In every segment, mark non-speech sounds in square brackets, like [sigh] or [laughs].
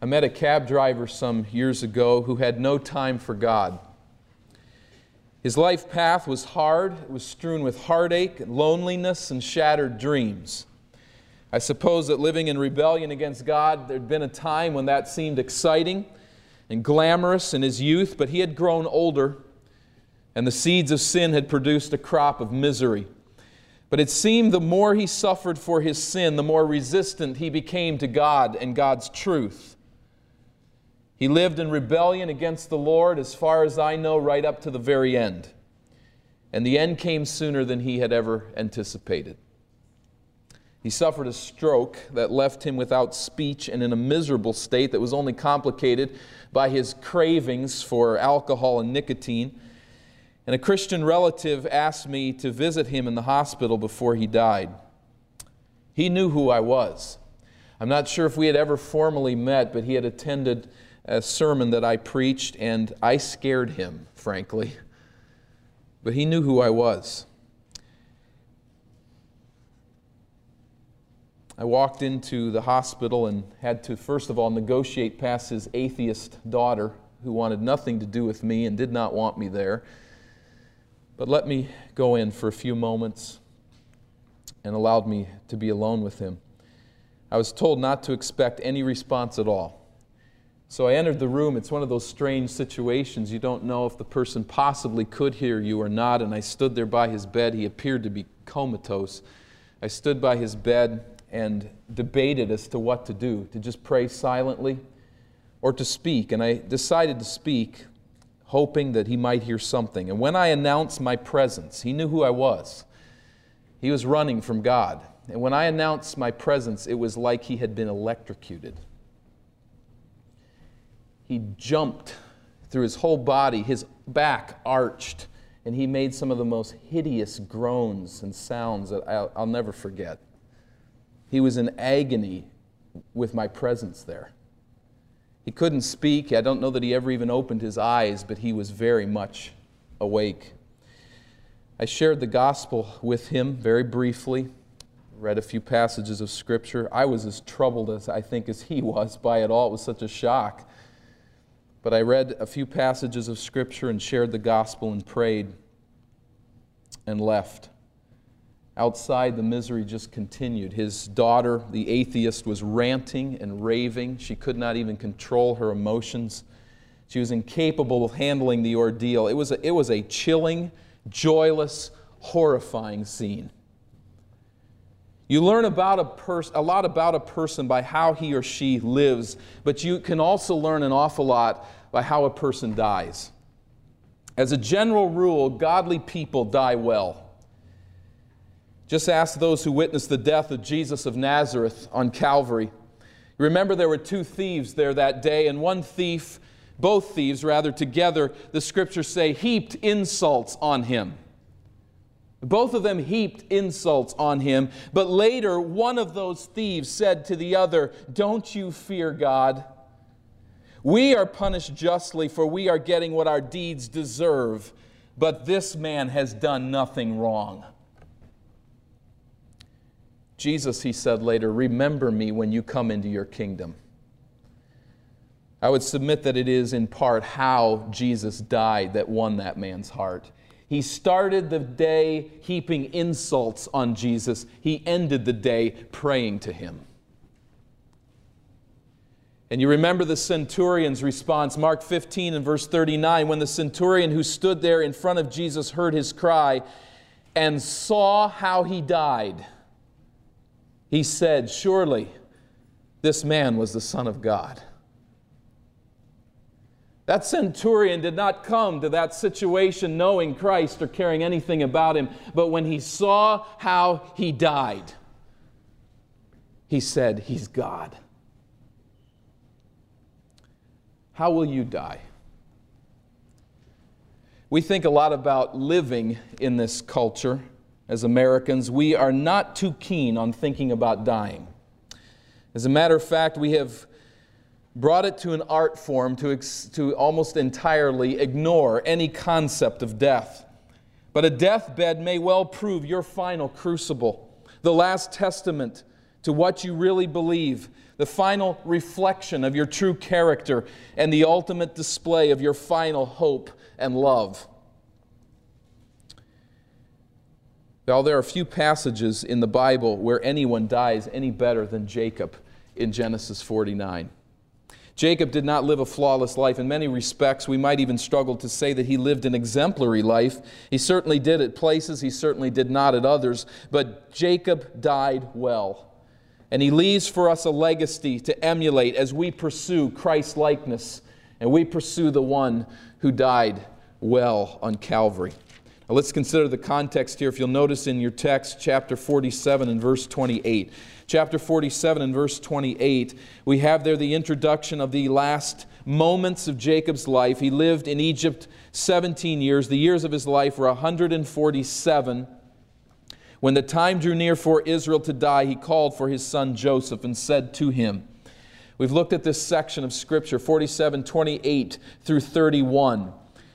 I met a cab driver some years ago who had no time for God. His life path was hard, it was strewn with heartache, loneliness, and shattered dreams. I suppose that living in rebellion against God, there'd been a time when that seemed exciting and glamorous in his youth, but he had grown older, and the seeds of sin had produced a crop of misery. But it seemed the more he suffered for his sin, the more resistant he became to God and God's truth. He lived in rebellion against the Lord, as far as I know, right up to the very end. And the end came sooner than he had ever anticipated. He suffered a stroke that left him without speech and in a miserable state that was only complicated by his cravings for alcohol and nicotine. And a Christian relative asked me to visit him in the hospital before he died. He knew who I was. I'm not sure if we had ever formally met, but he had attended a sermon that I preached, and I scared him, frankly. But he knew who I was. I walked into the hospital and had to, first of all, negotiate past his atheist daughter, who wanted nothing to do with me and did not want me there. But let me go in for a few moments and allowed me to be alone with him. I was told not to expect any response at all. So I entered the room. It's one of those strange situations. You don't know if the person possibly could hear you or not. And I stood there by his bed. He appeared to be comatose. I stood by his bed and debated as to what to do to just pray silently or to speak. And I decided to speak, hoping that he might hear something. And when I announced my presence, he knew who I was. He was running from God. And when I announced my presence, it was like he had been electrocuted he jumped through his whole body, his back arched, and he made some of the most hideous groans and sounds that I'll, I'll never forget. He was in agony with my presence there. He couldn't speak. I don't know that he ever even opened his eyes, but he was very much awake. I shared the gospel with him very briefly, read a few passages of scripture. I was as troubled as I think as he was by it all. It was such a shock. But I read a few passages of Scripture and shared the gospel and prayed and left. Outside, the misery just continued. His daughter, the atheist, was ranting and raving. She could not even control her emotions. She was incapable of handling the ordeal. It was a, it was a chilling, joyless, horrifying scene. You learn about a, pers- a lot about a person by how he or she lives, but you can also learn an awful lot by how a person dies. As a general rule, godly people die well. Just ask those who witnessed the death of Jesus of Nazareth on Calvary. Remember, there were two thieves there that day, and one thief, both thieves rather, together, the scriptures say, heaped insults on him. Both of them heaped insults on him, but later one of those thieves said to the other, Don't you fear God? We are punished justly, for we are getting what our deeds deserve, but this man has done nothing wrong. Jesus, he said later, remember me when you come into your kingdom. I would submit that it is in part how Jesus died that won that man's heart. He started the day heaping insults on Jesus, he ended the day praying to him. And you remember the centurion's response, Mark 15 and verse 39, when the centurion who stood there in front of Jesus heard his cry and saw how he died. He said, Surely this man was the Son of God. That centurion did not come to that situation knowing Christ or caring anything about him, but when he saw how he died, he said, He's God. How will you die? We think a lot about living in this culture as Americans. We are not too keen on thinking about dying. As a matter of fact, we have brought it to an art form to, to almost entirely ignore any concept of death. But a deathbed may well prove your final crucible. The last testament to what you really believe, the final reflection of your true character, and the ultimate display of your final hope and love. Well, there are few passages in the Bible where anyone dies any better than Jacob in Genesis 49. Jacob did not live a flawless life. In many respects, we might even struggle to say that he lived an exemplary life. He certainly did at places, he certainly did not at others, but Jacob died well. And he leaves for us a legacy to emulate as we pursue Christ's likeness and we pursue the one who died well on Calvary. Now let's consider the context here. If you'll notice in your text, chapter 47 and verse 28 chapter 47 and verse 28, we have there the introduction of the last moments of Jacob's life. He lived in Egypt 17 years. The years of his life were 147. When the time drew near for Israel to die, he called for his son Joseph and said to him, We've looked at this section of Scripture, 47, 28 through 31.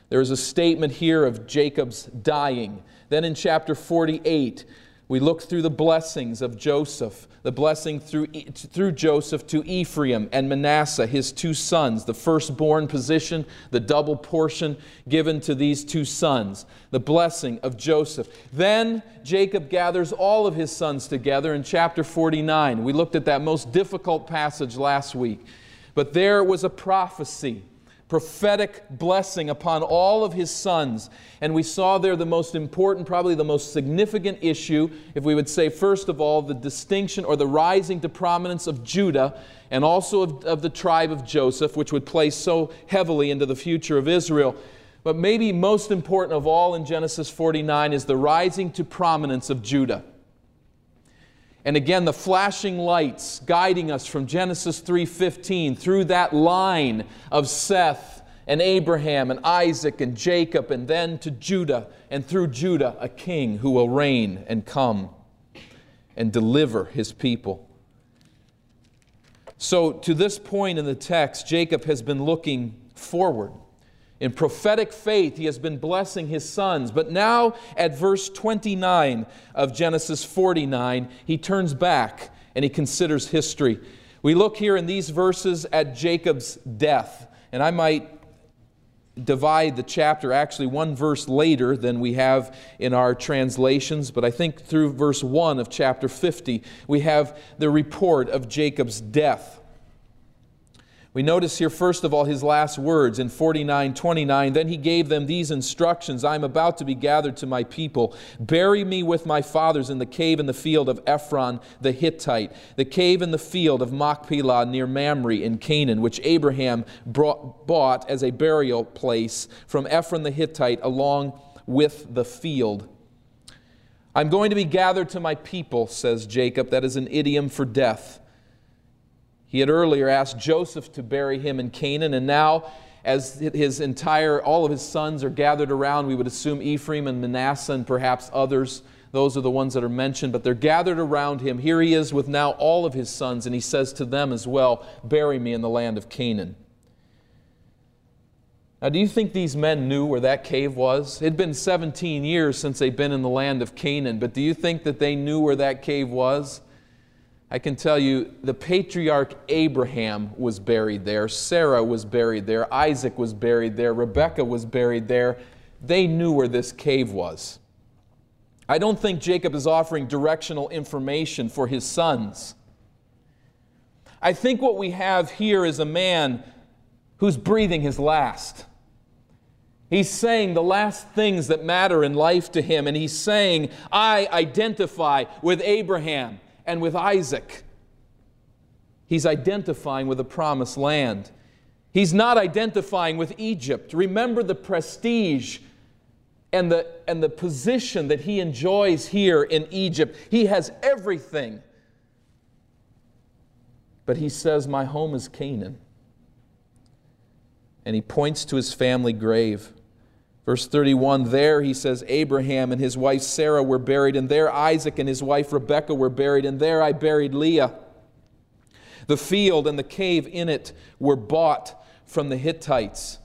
There is a statement here of Jacob's dying. Then in chapter 48, we look through the blessings of Joseph, the blessing through, through Joseph to Ephraim and Manasseh, his two sons, the firstborn position, the double portion given to these two sons, the blessing of Joseph. Then Jacob gathers all of his sons together in chapter 49. We looked at that most difficult passage last week. But there was a prophecy prophetic blessing upon all of his sons. And we saw there the most important, probably the most significant issue, if we would say, first of all, the distinction or the rising to prominence of Judah and also of, of the tribe of Joseph, which would play so heavily into the future of Israel. But maybe most important of all in Genesis 49 is the rising to prominence of Judah. And again, the flashing lights guiding us from Genesis 3:15 through that line of Seth and Abraham and Isaac and Jacob and then to Judah and through Judah a king who will reign and come and deliver his people. So to this point in the text Jacob has been looking forward. In prophetic faith, he has been blessing his sons. But now, at verse 29 of Genesis 49, he turns back and he considers history. We look here in these verses at Jacob's death. And I might divide the chapter actually one verse later than we have in our translations, but I think through verse 1 of chapter 50, we have the report of Jacob's death. We notice here, first of all, his last words in 49 29. Then he gave them these instructions I am about to be gathered to my people. Bury me with my fathers in the cave in the field of Ephron the Hittite, the cave in the field of Machpelah near Mamre in Canaan, which Abraham brought, bought as a burial place from Ephron the Hittite along with the field. I'm going to be gathered to my people, says Jacob. That is an idiom for death. He had earlier asked Joseph to bury him in Canaan, and now, as his entire, all of his sons are gathered around, we would assume Ephraim and Manasseh and perhaps others. Those are the ones that are mentioned, but they're gathered around him. Here he is with now all of his sons, and he says to them as well, Bury me in the land of Canaan. Now, do you think these men knew where that cave was? It had been 17 years since they'd been in the land of Canaan, but do you think that they knew where that cave was? I can tell you the patriarch Abraham was buried there, Sarah was buried there, Isaac was buried there, Rebekah was buried there. They knew where this cave was. I don't think Jacob is offering directional information for his sons. I think what we have here is a man who's breathing his last. He's saying the last things that matter in life to him, and he's saying, I identify with Abraham and with Isaac. He's identifying with the promised land. He's not identifying with Egypt. Remember the prestige and the, and the position that he enjoys here in Egypt. He has everything. But he says, My home is Canaan. And he points to his family grave. Verse 31 there he says, Abraham and his wife Sarah were buried, and there Isaac and his wife Rebekah were buried, and there I buried Leah. The field and the cave in it were bought from the Hittites.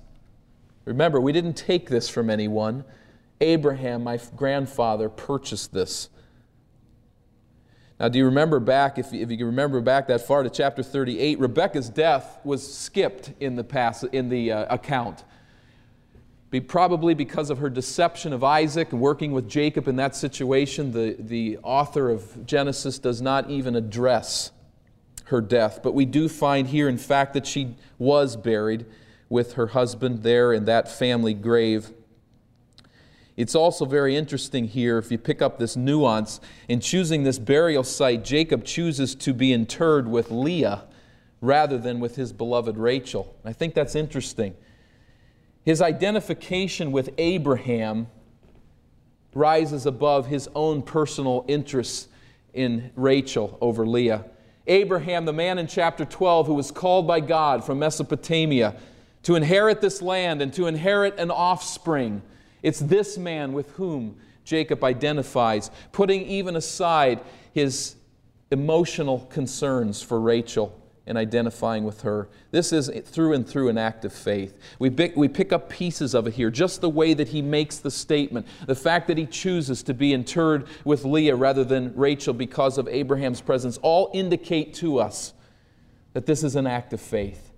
Remember, we didn't take this from anyone. Abraham, my grandfather, purchased this. Now, do you remember back, if you, if you can remember back that far to chapter 38, Rebekah's death was skipped in the, pass, in the uh, account. Be probably because of her deception of Isaac and working with Jacob in that situation, the, the author of Genesis does not even address her death. But we do find here, in fact, that she was buried with her husband there in that family grave. It's also very interesting here, if you pick up this nuance, in choosing this burial site, Jacob chooses to be interred with Leah rather than with his beloved Rachel. I think that's interesting. His identification with Abraham rises above his own personal interests in Rachel over Leah. Abraham, the man in chapter 12 who was called by God from Mesopotamia to inherit this land and to inherit an offspring, it's this man with whom Jacob identifies, putting even aside his emotional concerns for Rachel and identifying with her. This is through and through an act of faith. We pick, we pick up pieces of it here, just the way that he makes the statement, the fact that he chooses to be interred with Leah rather than Rachel because of Abraham's presence, all indicate to us that this is an act of faith.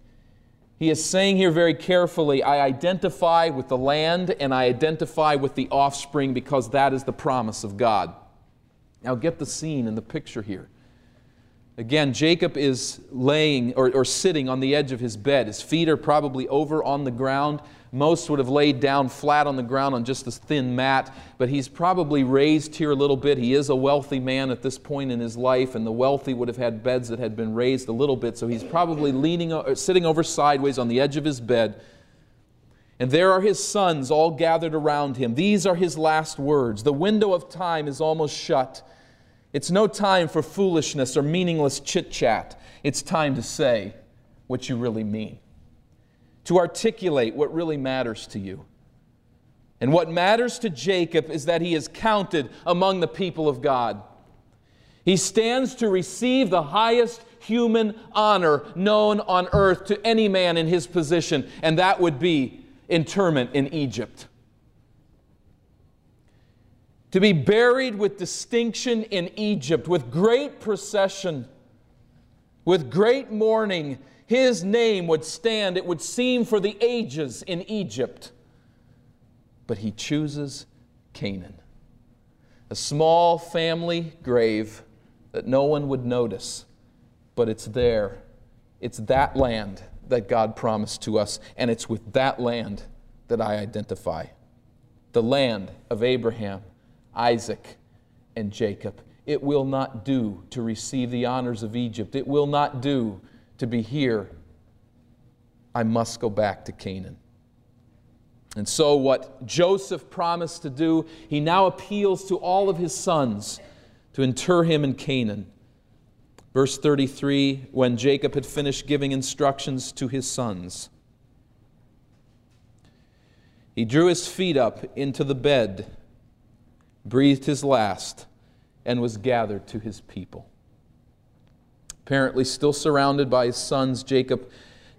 He is saying here very carefully, I identify with the land and I identify with the offspring because that is the promise of God. Now get the scene and the picture here. Again, Jacob is laying or, or sitting on the edge of his bed. His feet are probably over on the ground. Most would have laid down flat on the ground on just a thin mat, but he's probably raised here a little bit. He is a wealthy man at this point in his life, and the wealthy would have had beds that had been raised a little bit, so he's probably leaning, uh, sitting over sideways on the edge of his bed. And there are his sons all gathered around him. These are his last words. The window of time is almost shut. It's no time for foolishness or meaningless chit chat. It's time to say what you really mean to articulate what really matters to you. And what matters to Jacob is that he is counted among the people of God. He stands to receive the highest human honor known on earth to any man in his position, and that would be interment in Egypt. To be buried with distinction in Egypt, with great procession, with great mourning his name would stand, it would seem, for the ages in Egypt. But he chooses Canaan, a small family grave that no one would notice, but it's there. It's that land that God promised to us, and it's with that land that I identify the land of Abraham, Isaac, and Jacob. It will not do to receive the honors of Egypt. It will not do to be here, I must go back to Canaan. And so, what Joseph promised to do, he now appeals to all of his sons to inter him in Canaan. Verse 33 when Jacob had finished giving instructions to his sons, he drew his feet up into the bed, breathed his last, and was gathered to his people. Apparently, still surrounded by his sons, Jacob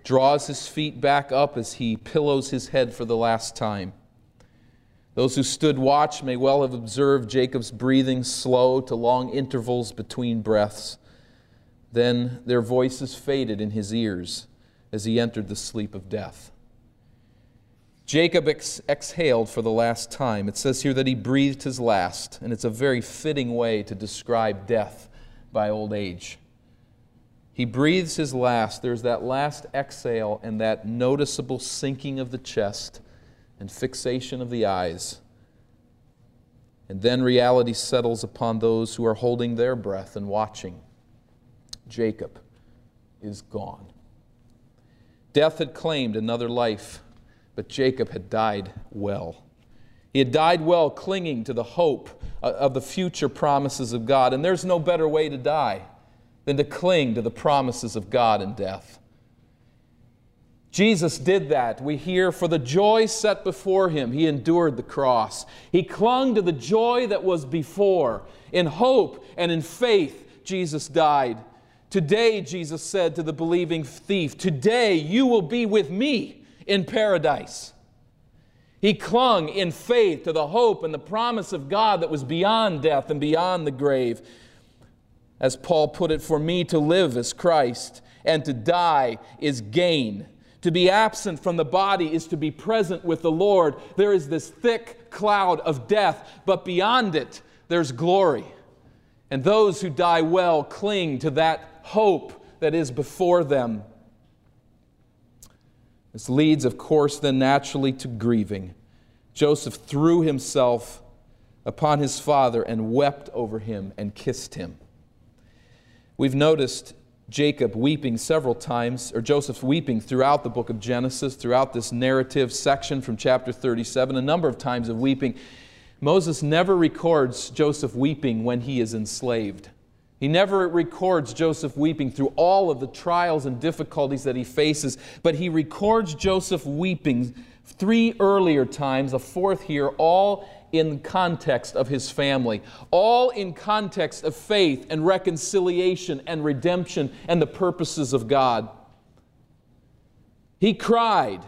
draws his feet back up as he pillows his head for the last time. Those who stood watch may well have observed Jacob's breathing slow to long intervals between breaths. Then their voices faded in his ears as he entered the sleep of death. Jacob ex- exhaled for the last time. It says here that he breathed his last, and it's a very fitting way to describe death by old age. He breathes his last. There's that last exhale and that noticeable sinking of the chest and fixation of the eyes. And then reality settles upon those who are holding their breath and watching. Jacob is gone. Death had claimed another life, but Jacob had died well. He had died well, clinging to the hope uh, of the future promises of God. And there's no better way to die than to cling to the promises of God in death. Jesus did that. We hear, for the joy set before him, he endured the cross. He clung to the joy that was before. In hope and in faith, Jesus died. Today, Jesus said to the believing thief, Today you will be with me in paradise. He clung in faith to the hope and the promise of God that was beyond death and beyond the grave. As Paul put it, for me to live is Christ, and to die is gain. To be absent from the body is to be present with the Lord. There is this thick cloud of death, but beyond it, there's glory. And those who die well cling to that hope that is before them. This leads, of course, then naturally to grieving. Joseph threw himself upon his father and wept over him and kissed him. We've noticed Jacob weeping several times, or Joseph weeping throughout the book of Genesis, throughout this narrative section from chapter 37, a number of times of weeping. Moses never records Joseph weeping when he is enslaved. He never records Joseph weeping through all of the trials and difficulties that he faces, but he records Joseph weeping three earlier times, a fourth here, all in context of his family, all in context of faith and reconciliation and redemption and the purposes of God. He cried,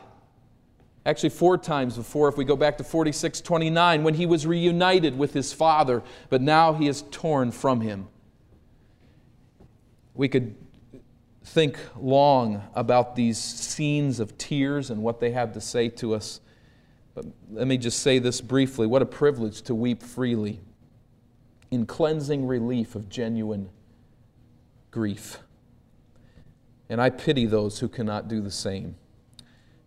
actually, four times before, if we go back to 46 29, when he was reunited with his father, but now he is torn from him. We could think long about these scenes of tears and what they have to say to us. But let me just say this briefly. What a privilege to weep freely in cleansing relief of genuine grief. And I pity those who cannot do the same.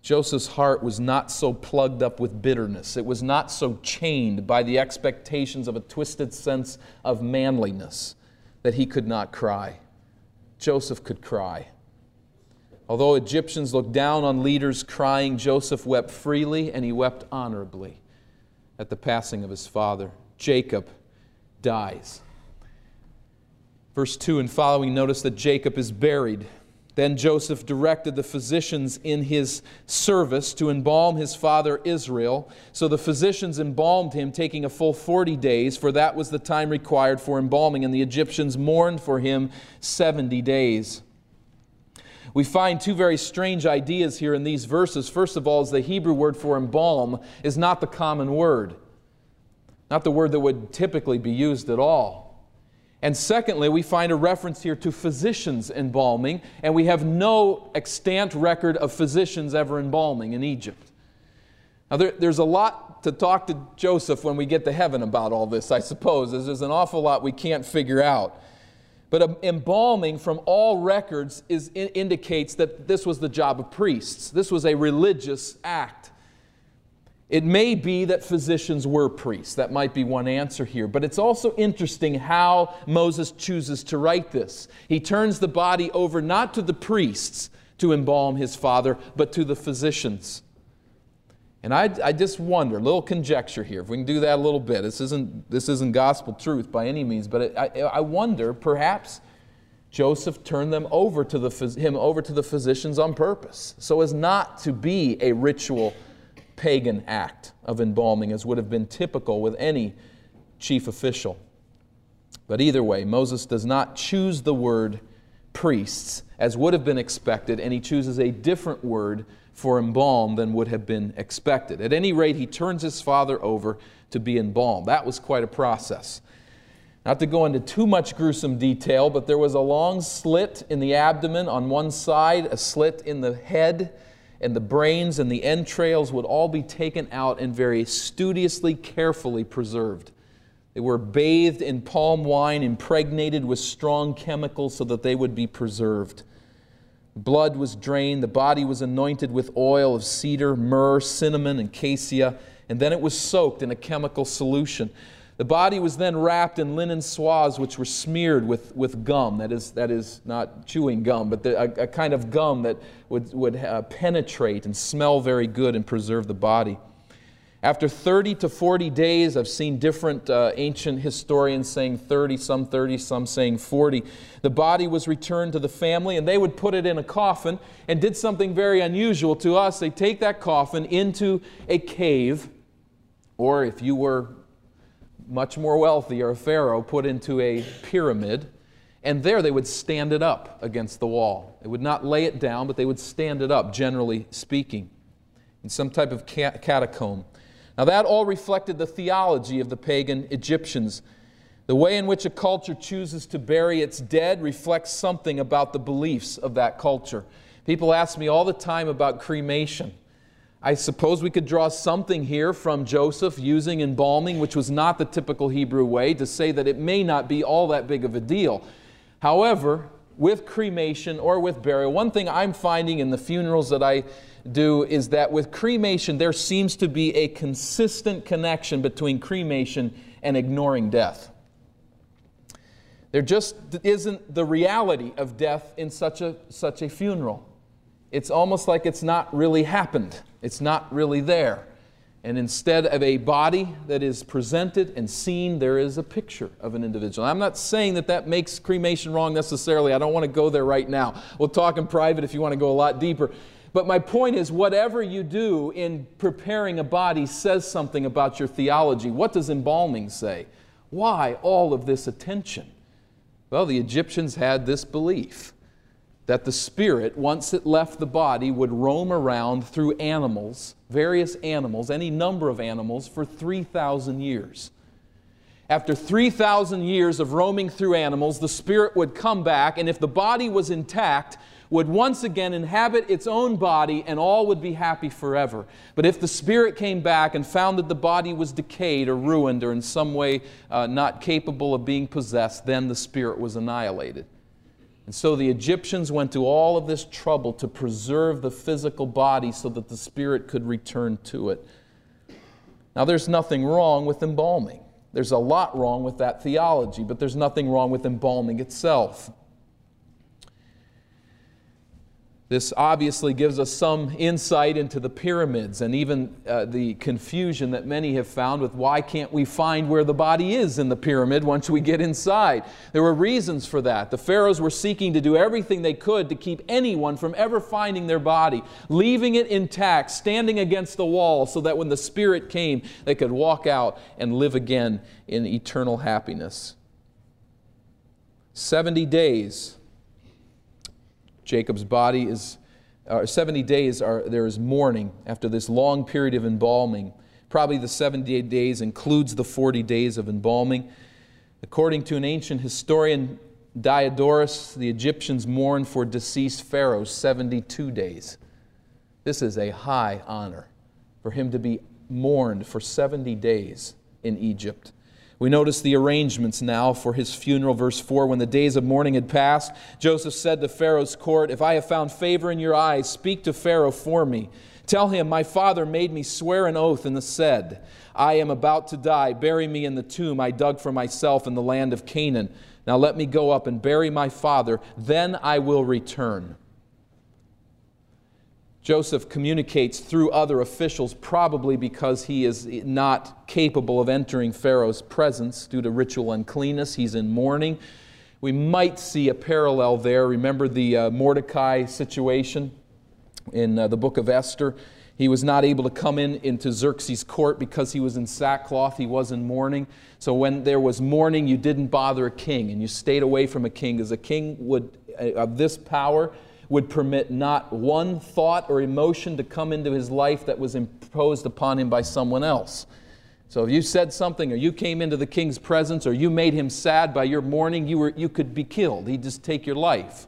Joseph's heart was not so plugged up with bitterness. It was not so chained by the expectations of a twisted sense of manliness that he could not cry. Joseph could cry. Although Egyptians looked down on leaders crying, Joseph wept freely and he wept honorably at the passing of his father. Jacob dies. Verse 2 and following, notice that Jacob is buried. Then Joseph directed the physicians in his service to embalm his father Israel. So the physicians embalmed him, taking a full 40 days, for that was the time required for embalming, and the Egyptians mourned for him 70 days. We find two very strange ideas here in these verses. First of all, is the Hebrew word for embalm is not the common word, not the word that would typically be used at all. And secondly, we find a reference here to physicians embalming, and we have no extant record of physicians ever embalming in Egypt. Now, there, there's a lot to talk to Joseph when we get to heaven about all this, I suppose. There's an awful lot we can't figure out. But um, embalming from all records is, indicates that this was the job of priests. This was a religious act. It may be that physicians were priests. That might be one answer here. But it's also interesting how Moses chooses to write this. He turns the body over not to the priests to embalm his father, but to the physicians. And I, I just wonder, a little conjecture here, if we can do that a little bit. This isn't, this isn't gospel truth by any means, but it, I, I wonder perhaps Joseph turned them over to the, him over to the physicians on purpose, so as not to be a ritual pagan act of embalming, as would have been typical with any chief official. But either way, Moses does not choose the word priests as would have been expected, and he chooses a different word for embalm than would have been expected. At any rate, he turns his father over to be embalmed. That was quite a process. Not to go into too much gruesome detail, but there was a long slit in the abdomen on one side, a slit in the head, and the brains and the entrails would all be taken out and very studiously, carefully preserved. They were bathed in palm wine, impregnated with strong chemicals so that they would be preserved. Blood was drained, the body was anointed with oil of cedar, myrrh, cinnamon, and cassia, and then it was soaked in a chemical solution. The body was then wrapped in linen swathes which were smeared with, with gum. That is, that is not chewing gum, but the, a, a, kind of gum that would, would uh, penetrate and smell very good and preserve the body. After 30 to 40 days, I've seen different uh, ancient historians saying 30, some 30, some saying 40. The body was returned to the family, and they would put it in a coffin and did something very unusual to us. They take that coffin into a cave, or if you were much more wealthy or a pharaoh put into a pyramid, and there they would stand it up against the wall. They would not lay it down, but they would stand it up, generally speaking, in some type of catacomb. Now, that all reflected the theology of the pagan Egyptians. The way in which a culture chooses to bury its dead reflects something about the beliefs of that culture. People ask me all the time about cremation. I suppose we could draw something here from Joseph using embalming, which was not the typical Hebrew way, to say that it may not be all that big of a deal. However, with cremation or with burial, one thing I'm finding in the funerals that I do is that with cremation, there seems to be a consistent connection between cremation and ignoring death. There just isn't the reality of death in such a, such a funeral. It's almost like it's not really happened, it's not really there. And instead of a body that is presented and seen, there is a picture of an individual. I'm not saying that that makes cremation wrong necessarily. I don't want to go there right now. We'll talk in private if you want to go a lot deeper. But my point is, whatever you do in preparing a body says something about your theology. What does embalming say? Why all of this attention? Well, the Egyptians had this belief that the spirit, once it left the body, would roam around through animals, various animals, any number of animals, for 3,000 years. After 3,000 years of roaming through animals, the spirit would come back, and if the body was intact, would once again inhabit its own body, and all would be happy forever. But if the spirit came back and found that the body was decayed or ruined or in some way uh, not capable of being possessed, then the spirit was annihilated. And so the Egyptians went to all of this trouble to preserve the physical body so that the spirit could return to it. Now, there's nothing wrong with embalming. There's a lot wrong with that theology, but there's nothing wrong with embalming itself. This obviously gives us some insight into the pyramids and even uh, the confusion that many have found with why can't we find where the body is in the pyramid once we get inside. There were reasons for that. The pharaohs were seeking to do everything they could to keep anyone from ever finding their body, leaving it intact, standing against the wall so that when the spirit came, they could walk out and live again in eternal happiness. 70 days Jacob's body is, uh, 70 days are, there is mourning after this long period of embalming. Probably the 70 days includes the 40 days of embalming. According to an ancient historian, Diodorus, the Egyptians mourned for deceased pharaohs 72 days. This is a high honor for him to be mourned for 70 days in Egypt. We notice the arrangements now for his funeral. Verse 4 When the days of mourning had passed, Joseph said to Pharaoh's court, If I have found favor in your eyes, speak to Pharaoh for me. Tell him, My father made me swear an oath in the said, I am about to die. Bury me in the tomb I dug for myself in the land of Canaan. Now let me go up and bury my father, then I will return. Joseph communicates through other officials, probably because he is not capable of entering Pharaoh's presence due to ritual uncleanness. He's in mourning. We might see a parallel there. Remember the uh, Mordecai situation in uh, the book of Esther? He was not able to come in into Xerxes' court because he was in sackcloth, he was in mourning. So when there was mourning, you didn't bother a king and you stayed away from a king because a king would, uh, of this power, would permit not one thought or emotion to come into his life that was imposed upon him by someone else. So if you said something or you came into the king's presence or you made him sad by your mourning, you, were, you could be killed. He'd just take your life.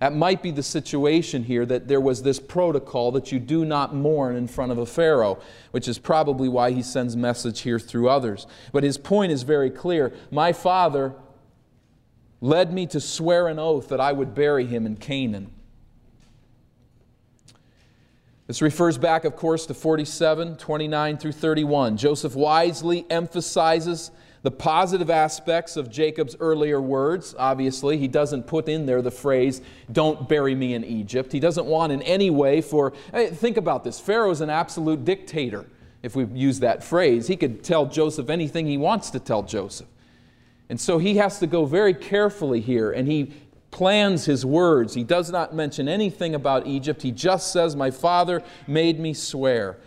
That might be the situation here that there was this protocol that you do not mourn in front of a Pharaoh, which is probably why he sends message here through others. But his point is very clear. My father led me to swear an oath that I would bury him in Canaan. This refers back, of course, to 47, 29 through 31. Joseph wisely emphasizes the positive aspects of Jacob's earlier words. Obviously, he doesn't put in there the phrase, don't bury me in Egypt. He doesn't want in any way for, think about this Pharaoh is an absolute dictator, if we use that phrase. He could tell Joseph anything he wants to tell Joseph. And so he has to go very carefully here, and he plans his words. He does not mention anything about Egypt. He just says, My father made me swear.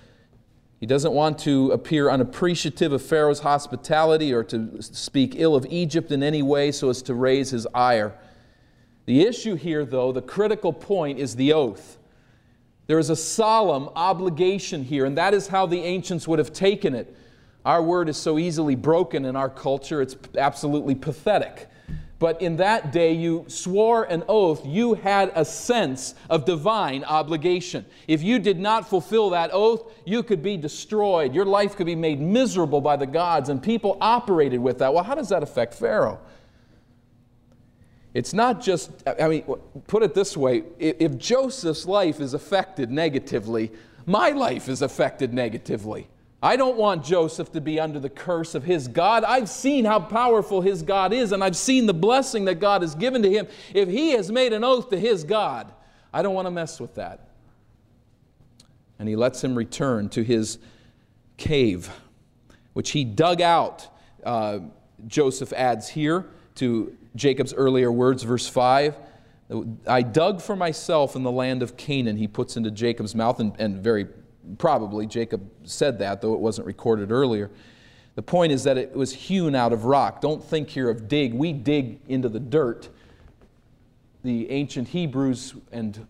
He doesn't want to appear unappreciative of Pharaoh's hospitality or to speak ill of Egypt in any way so as to raise his ire. The issue here, though, the critical point is the oath. There is a solemn obligation here, and that is how the ancients would have taken it. Our word is so easily broken in our culture, it's absolutely pathetic. But in that day, you swore an oath, you had a sense of divine obligation. If you did not fulfill that oath, you could be destroyed. Your life could be made miserable by the gods, and people operated with that. Well, how does that affect Pharaoh? It's not just, I mean, put it this way if Joseph's life is affected negatively, my life is affected negatively. I don't want Joseph to be under the curse of his God. I've seen how powerful his God is, and I've seen the blessing that God has given to him. If he has made an oath to his God, I don't want to mess with that. And he lets him return to his cave, which he dug out. Uh, Joseph adds here to Jacob's earlier words, verse 5. I dug for myself in the land of Canaan, he puts into Jacob's mouth, and, and very Probably Jacob said that, though it wasn't recorded earlier. The point is that it was hewn out of rock. Don't think here of dig. We dig into the dirt. The ancient Hebrews, and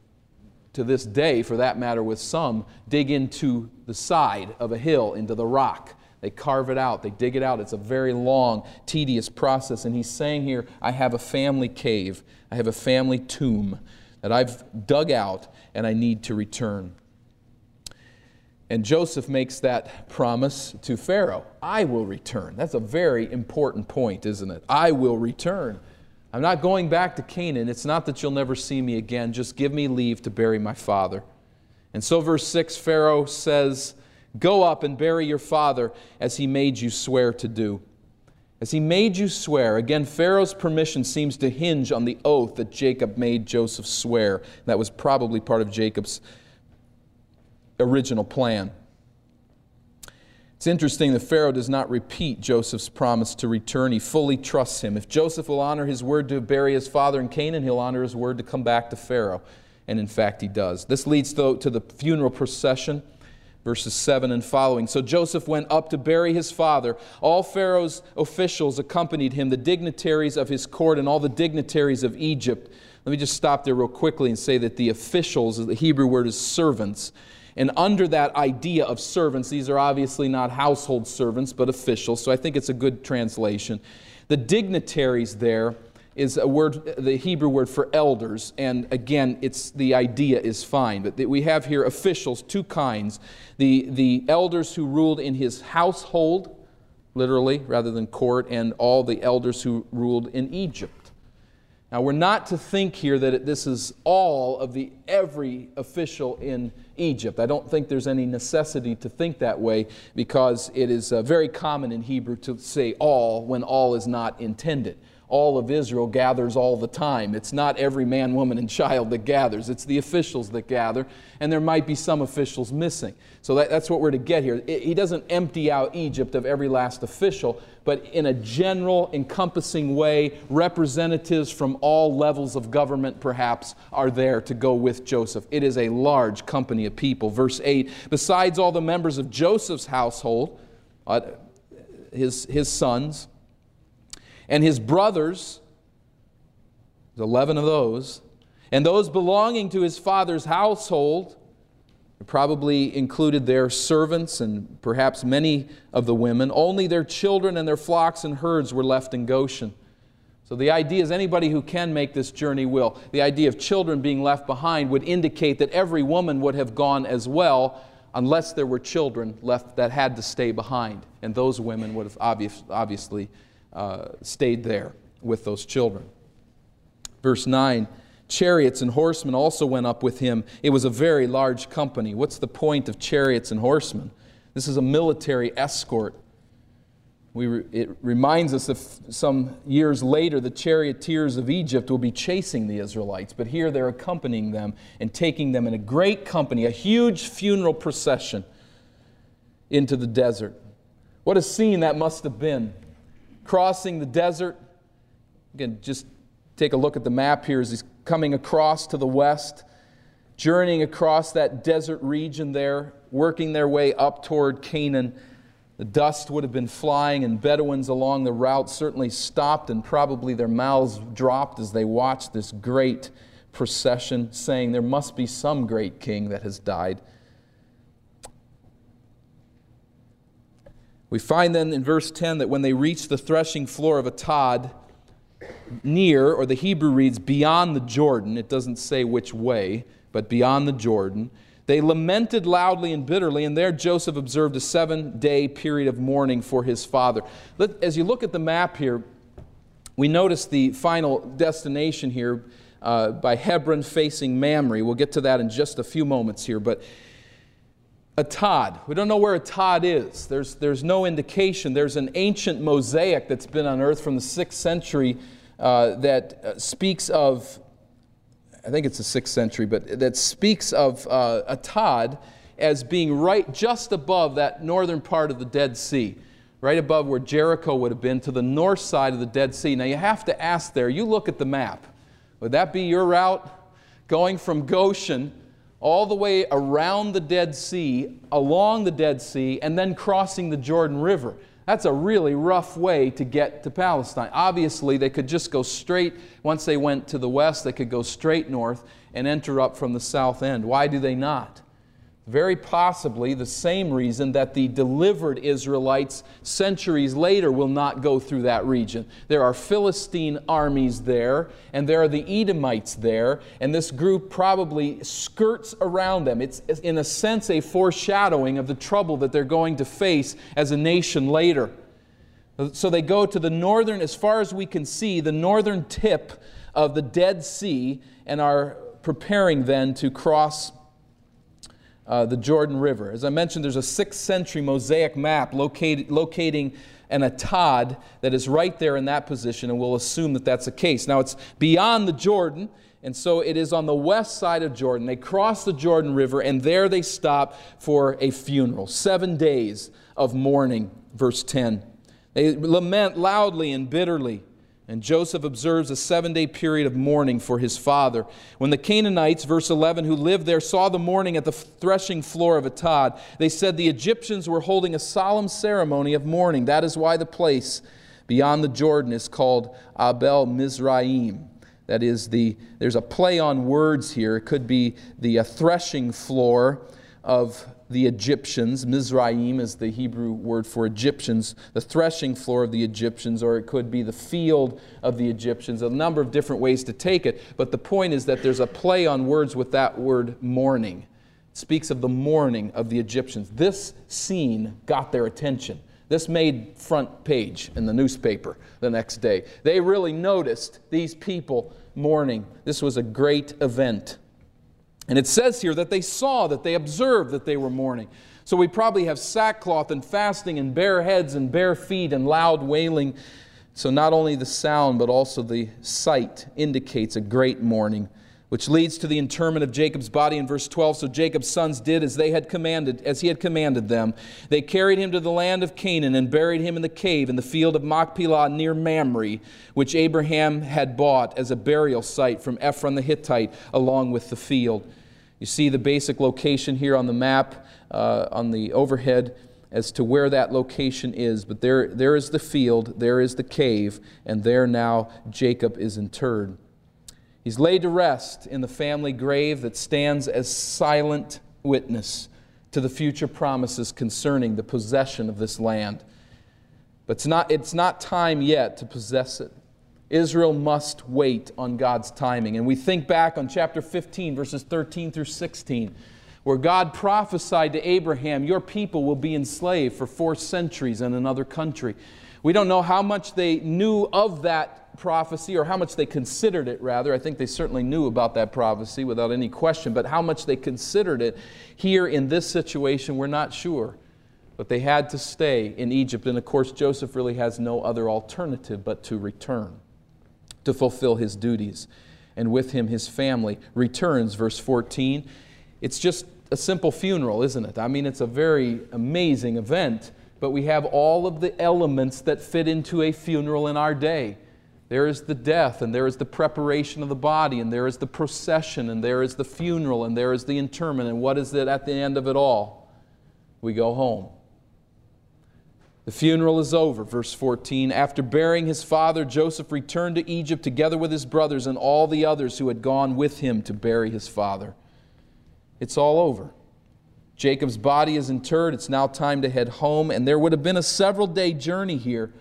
to this day, for that matter, with some, dig into the side of a hill, into the rock. They carve it out, they dig it out. It's a very long, tedious process. And he's saying here, I have a family cave, I have a family tomb that I've dug out, and I need to return. And Joseph makes that promise to Pharaoh I will return. That's a very important point, isn't it? I will return. I'm not going back to Canaan. It's not that you'll never see me again. Just give me leave to bury my father. And so, verse 6 Pharaoh says, Go up and bury your father as he made you swear to do. As he made you swear, again, Pharaoh's permission seems to hinge on the oath that Jacob made Joseph swear. That was probably part of Jacob's original plan. It's interesting that Pharaoh does not repeat Joseph's promise to return. He fully trusts him. If Joseph will honor his word to bury his father in Canaan, he'll honor his word to come back to Pharaoh. And in fact, he does. This leads, though, to the funeral procession, verses 7 and following. So Joseph went up to bury his father. All Pharaoh's officials accompanied him, the dignitaries of his court and all the dignitaries of Egypt. Let me just stop there real quickly and say that the officials, the Hebrew word is servants. And under that idea of servants, these are obviously not household servants, but officials, so I think it's a good translation. The dignitaries there is a word, the Hebrew word for elders, and again, it's the idea is fine. But we have here officials, two kinds: the the elders who ruled in his household, literally rather than court, and all the elders who ruled in Egypt. Now, we're not to think here that this is all of the every official in Egypt. I don't think there's any necessity to think that way because it is uh, very common in Hebrew to say all when all is not intended all of Israel gathers all the time. It's not every man, woman, and child that gathers, it's the officials that gather, and there might be some officials missing. So that, that's what we're to get here. It, he doesn't empty out Egypt of every last official, but in a general, encompassing way, representatives from all levels of government perhaps are there to go with Joseph. It is a large company of people. Verse 8 Besides all the members of Joseph's household, uh, his, his sons, and his brothers, 11 of those, and those belonging to his father's household, probably included their servants and perhaps many of the women. Only their children and their flocks and herds were left in Goshen. So the idea is anybody who can make this journey will. The idea of children being left behind would indicate that every woman would have gone as well unless there were children left that had to stay behind. And those women would have obvious, obviously uh, stayed there with those children. Verse 9 chariots and horsemen also went up with him. It was a very large company. What's the point of chariots and horsemen? This is a military escort. We re, it reminds us of some years later, the charioteers of Egypt will be chasing the Israelites, but here they're accompanying them and taking them in a great company, a huge funeral procession into the desert. What a scene that must have been crossing the desert. Again, just take a look at the map here as he's coming across to the west, journeying across that desert region there, working their way up toward Canaan. The dust would have been flying, and Bedouins along the route certainly stopped, and probably their mouths dropped as they watched this great procession, saying, There must be some great king that has died. We find then in verse 10 that when they reached the threshing floor of Atad, near, or the Hebrew reads beyond the Jordan, it doesn't say which way, but beyond the Jordan, they lamented loudly and bitterly, and there Joseph observed a seven day period of mourning for his father. As you look at the map here, we notice the final destination here uh, by Hebron facing Mamre. We'll get to that in just a few moments here, but Atad. We don't know where a Atad is. There's, there's no indication. There's an ancient mosaic that's been unearthed from the 6th century uh, that uh, speaks of I think it's the sixth century, but that speaks of uh, Atad as being right just above that northern part of the Dead Sea, right above where Jericho would have been to the north side of the Dead Sea. Now you have to ask there, you look at the map, would that be your route? Going from Goshen all the way around the Dead Sea, along the Dead Sea, and then crossing the Jordan River. That's a really rough way to get to Palestine. Obviously, they could just go straight, once they went to the west, they could go straight north and enter up from the south end. Why do they not? Very possibly the same reason that the delivered Israelites centuries later will not go through that region. There are Philistine armies there, and there are the Edomites there, and this group probably skirts around them. It's, in a sense, a foreshadowing of the trouble that they're going to face as a nation later. So they go to the northern, as far as we can see, the northern tip of the Dead Sea, and are preparing then to cross uh, the Jordan River. As I mentioned, there's a 6th century mosaic map locating an Atad that is right there in that position, and we'll assume that that's the case. Now, it's beyond the Jordan, and so it is on the west side of Jordan. They cross the Jordan River, and there they stop for a funeral. Seven days of mourning, verse 10. They lament loudly and bitterly. And Joseph observes a seven day period of mourning for his father. When the Canaanites, verse 11, who lived there saw the mourning at the threshing floor of Atad, they said the Egyptians were holding a solemn ceremony of mourning. That is why the place beyond the Jordan is called Abel Mizraim. That is, the, there's a play on words here. It could be the uh, threshing floor of the Egyptians. Mizraim is the Hebrew word for Egyptians, the threshing floor of the Egyptians, or it could be the field of the Egyptians. A number of different ways to take it, but the point is that there's a play on words with that word mourning. It speaks of the mourning of the Egyptians. This scene got their attention. This made front page in the newspaper the next day. They really noticed these people mourning. This was a great event. And it says here that they saw, that they observed that they were mourning. So we probably have sackcloth and fasting and bare heads and bare feet and loud wailing. So not only the sound, but also the sight indicates a great mourning, which leads to the interment of Jacob's body in verse 12. So Jacob's sons did as they had commanded, as he had commanded them. They carried him to the land of Canaan and buried him in the cave in the field of Machpelah near Mamre, which Abraham had bought as a burial site from Ephron the Hittite, along with the field. You see the basic location here on the map, uh, on the overhead, as to where that location is. But there, there is the field, there is the cave, and there now Jacob is interred. He's laid to rest in the family grave that stands as silent witness to the future promises concerning the possession of this land. But it's not, it's not time yet to possess it. Israel must wait on God's timing. And we think back on chapter 15, verses 13 through 16, where God prophesied to Abraham, Your people will be enslaved for four centuries in another country. We don't know how much they knew of that prophecy or how much they considered it, rather. I think they certainly knew about that prophecy without any question, but how much they considered it here in this situation, we're not sure. But they had to stay in Egypt, and of course, Joseph really has no other alternative but to return to fulfill his duties. And with him, his family returns, verse 14. It's just a simple funeral, isn't it? I mean, it's a very amazing event, but we have all of the elements that fit into a funeral in our day. There is the death, and there is the preparation of the body, and there is the procession, and there is the funeral, and there is the interment. And what is it at the end of it all? We go home. The funeral is over, verse 14. After burying his father, Joseph returned to Egypt together with his brothers and all the others who had gone with him to bury his father. It's all over. Jacob's body is interred. It's now time to head home, and there would have been a several day journey here.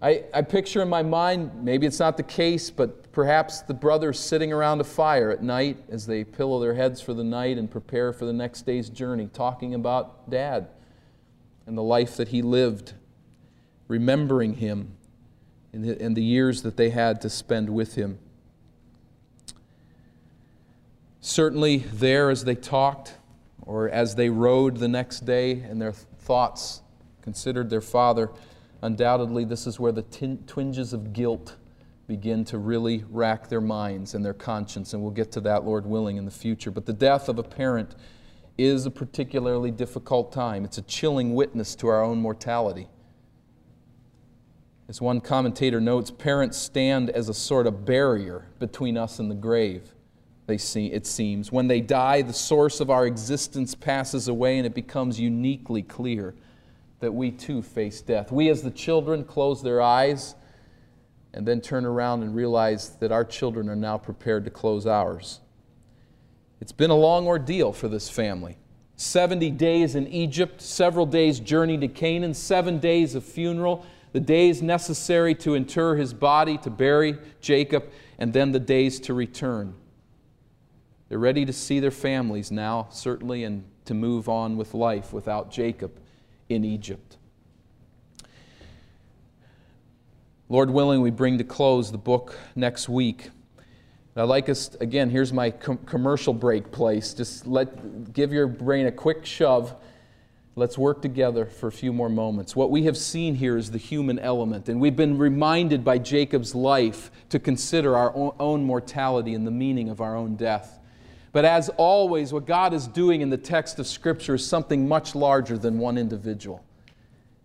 I, I picture in my mind, maybe it's not the case, but perhaps the brothers sitting around a fire at night as they pillow their heads for the night and prepare for the next day's journey, talking about dad and the life that he lived, remembering him and the, and the years that they had to spend with him. Certainly, there as they talked, or as they rode the next day and their thoughts considered their father, undoubtedly this is where the twinges of guilt begin to really rack their minds and their conscience, and we'll get to that, Lord willing, in the future. But the death of a parent is a particularly difficult time. It's a chilling witness to our own mortality. As one commentator notes, parents stand as a sort of barrier between us and the grave they see, it seems. When they die, the source of our existence passes away and it becomes uniquely clear that we too face death. We, as the children, close their eyes and then turn around and realize that our children are now prepared to close ours. It's been a long ordeal for this family. 70 days in Egypt, several days' journey to Canaan, seven days of funeral, the days necessary to inter his body, to bury Jacob, and then the days to return. They're ready to see their families now, certainly, and to move on with life without Jacob in Egypt. Lord willing, we bring to close the book next week. I'd like us, again, here's my com- commercial break place. Just let, give your brain a quick shove. Let's work together for a few more moments. What we have seen here is the human element, and we've been reminded by Jacob's life to consider our own mortality and the meaning of our own death. But as always, what God is doing in the text of Scripture is something much larger than one individual.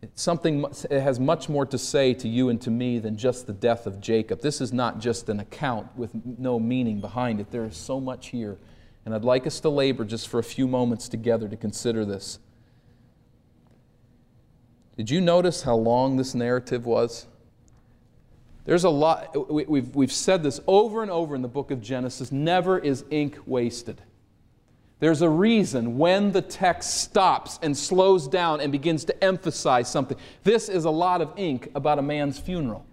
It's something it has much more to say to you and to me than just the death of Jacob. This is not just an account with no meaning behind it. There is so much here. And I'd like us to labor just for a few moments together to consider this. Did you notice how long this narrative was? There's a lot, we, we've, we've said this over and over in the book of Genesis never is ink wasted. There's a reason when the text stops and slows down and begins to emphasize something. This is a lot of ink about a man's funeral.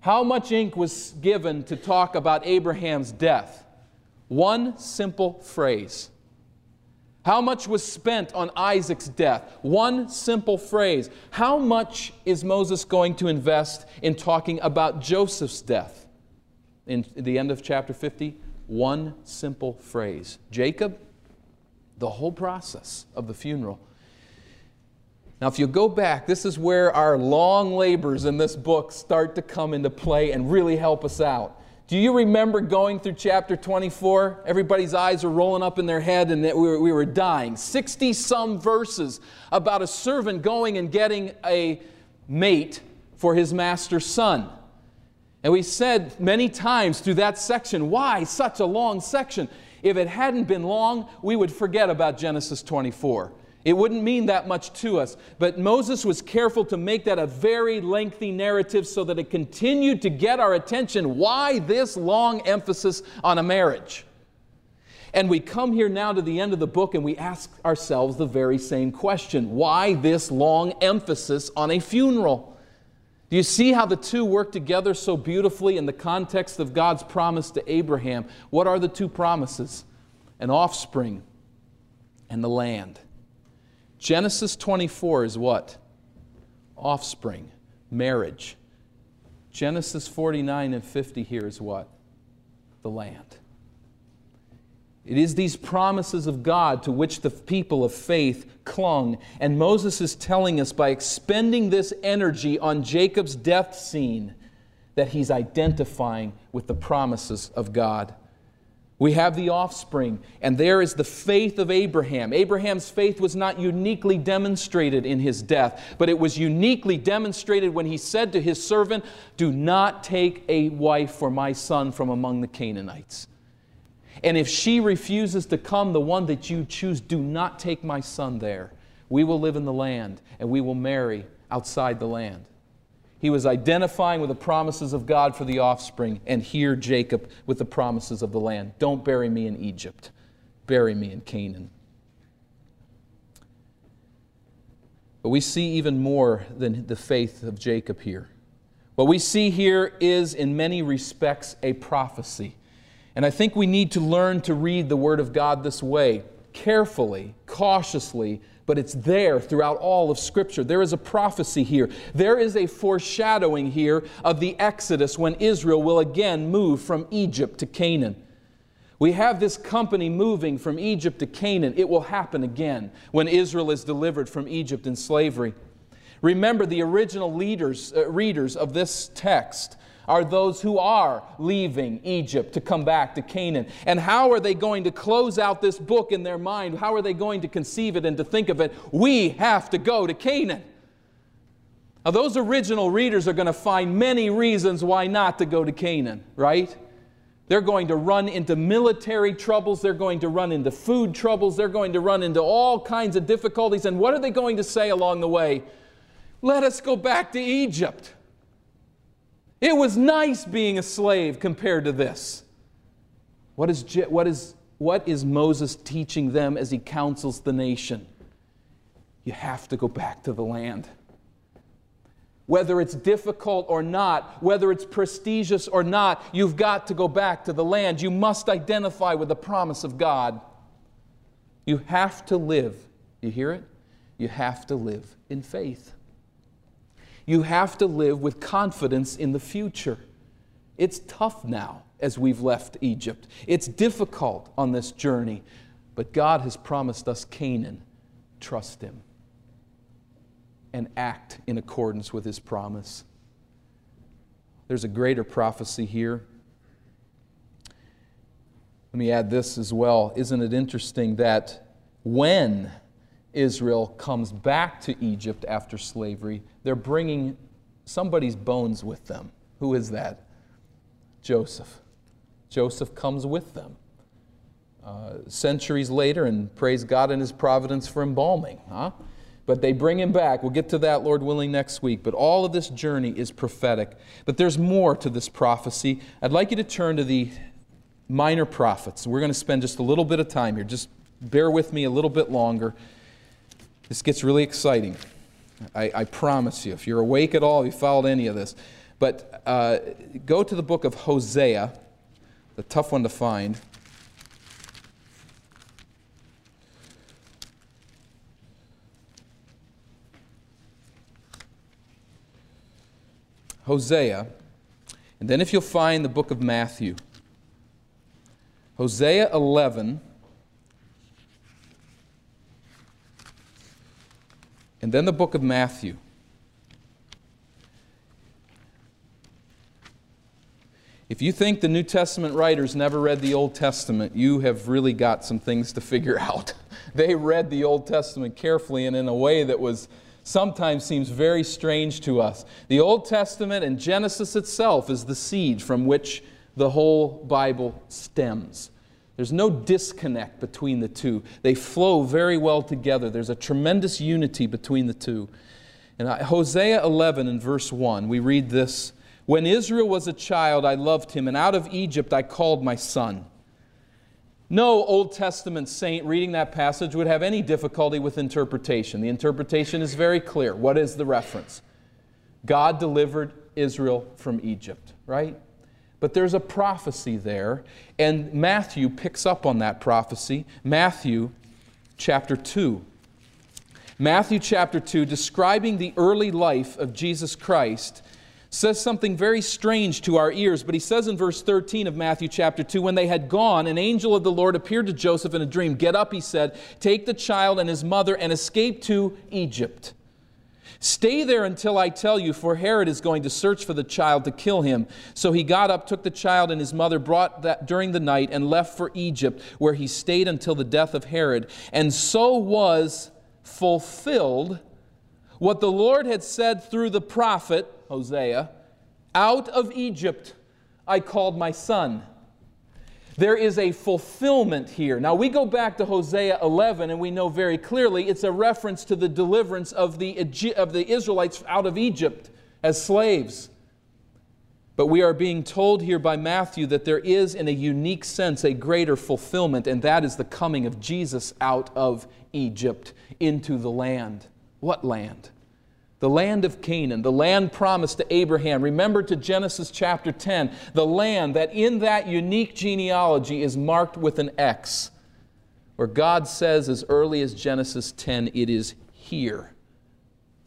How much ink was given to talk about Abraham's death? One simple phrase how much was spent on Isaac's death? One simple phrase. How much is Moses going to invest in talking about Joseph's death? In the end of chapter 50, one simple phrase. Jacob, the whole process of the funeral. Now, if you go back, this is where our long labors in this book start to come into play and really help us out. Do you remember going through chapter 24? Everybody's eyes are rolling up in their head and that we were, we were dying. 60 some verses about a servant going and getting a mate for his master's son. And we said many times through that section, why such a long section? If it hadn't been long, we would forget about Genesis 24. It wouldn't mean that much to us. But Moses was careful to make that a very lengthy narrative so that it continued to get our attention. Why this long emphasis on a marriage? And we come here now to the end of the book and we ask ourselves the very same question Why this long emphasis on a funeral? Do you see how the two work together so beautifully in the context of God's promise to Abraham? What are the two promises? An offspring and the land. Genesis 24 is what? Offspring, marriage. Genesis 49 and 50 here is what? The land. It is these promises of God to which the people of faith clung. And Moses is telling us by expending this energy on Jacob's death scene that he's identifying with the promises of God. We have the offspring, and there is the faith of Abraham. Abraham's faith was not uniquely demonstrated in his death, but it was uniquely demonstrated when he said to his servant, Do not take a wife for my son from among the Canaanites. And if she refuses to come, the one that you choose, do not take my son there. We will live in the land, and we will marry outside the land. He was identifying with the promises of God for the offspring, and here Jacob with the promises of the land. Don't bury me in Egypt, bury me in Canaan. But we see even more than the faith of Jacob here. What we see here is, in many respects, a prophecy. And I think we need to learn to read the Word of God this way carefully, cautiously, but it's there throughout all of Scripture. There is a prophecy here. There is a foreshadowing here of the Exodus when Israel will again move from Egypt to Canaan. We have this company moving from Egypt to Canaan. It will happen again when Israel is delivered from Egypt in slavery. Remember, the original leaders, uh, readers of this text are those who are leaving Egypt to come back to Canaan. And how are they going to close out this book in their mind? How are they going to conceive it and to think of it? We have to go to Canaan. Now, those original readers are going to find many reasons why not to go to Canaan, right? They're going to run into military troubles. They're going to run into food troubles. They're going to run into all kinds of difficulties. And what are they going to say along the way? Let us go back to Egypt. It was nice being a slave compared to this. What is, what is, what is Moses teaching them as he counsels the nation? You have to go back to the land whether it's difficult or not, whether it's prestigious or not, you've got to go back to the land. You must identify with the promise of God. You have to live. You hear it? You have to live in faith. You have to live with confidence in the future. It's tough now as we've left Egypt. It's difficult on this journey, but God has promised us Canaan. Trust Him and act in accordance with his promise. There's a greater prophecy here. Let me add this as well. Isn't it interesting that when Israel comes back to Egypt after slavery, they're bringing somebody's bones with them? Who is that? Joseph. Joseph comes with them. Uh, centuries later, and praise God in His providence for embalming. Huh? But they bring him back. We'll get to that, Lord willing, next week. But all of this journey is prophetic. But there's more to this prophecy. I'd like you to turn to the minor prophets. We're going to spend just a little bit of time here. Just bear with me a little bit longer. This gets really exciting. I, I promise you. If you're awake at all, you followed any of this. But uh, go to the book of Hosea, the tough one to find. Hosea, and then if you'll find the book of Matthew, Hosea 11, and then the book of Matthew. If you think the New Testament writers never read the Old Testament, you have really got some things to figure [laughs] out. They read the Old Testament carefully and in a way that was sometimes seems very strange to us. The Old Testament and Genesis itself is the seed from which the whole Bible stems. There's no disconnect between the two. They flow very well together. There's a tremendous unity between the two. In uh, Hosea 11 and verse 1, we read this When Israel was a child, I loved him, and out of Egypt I called my son. No Old Testament saint reading that passage would have any difficulty with interpretation. The interpretation is very clear. What is the reference? God delivered Israel from Egypt, right? But there's a prophecy there, and Matthew picks up on that prophecy. Matthew chapter 2. Matthew chapter 2, describing the early life of Jesus Christ says something very strange to our ears, but he says in verse 13 of Matthew chapter 2 when they had gone, an angel of the Lord appeared to Joseph in a dream. Get up, he said, take the child and his mother and escape to Egypt. Stay there until I tell you, for Herod is going to search for the child to kill him. So he got up, took the child and his mother, brought that during the night, and left for Egypt, where he stayed until the death of Herod. And so was fulfilled what the Lord had said through the prophet Hosea, out of Egypt I called my son. There is a fulfillment here. Now we go back to Hosea 11 and we know very clearly it's a reference to the deliverance of the, of the Israelites out of Egypt as slaves. But we are being told here by Matthew that there is, in a unique sense, a greater fulfillment, and that is the coming of Jesus out of Egypt into the land. What land? The land of Canaan, the land promised to Abraham. Remember to Genesis chapter 10, the land that in that unique genealogy is marked with an X, where God says as early as Genesis 10, it is here.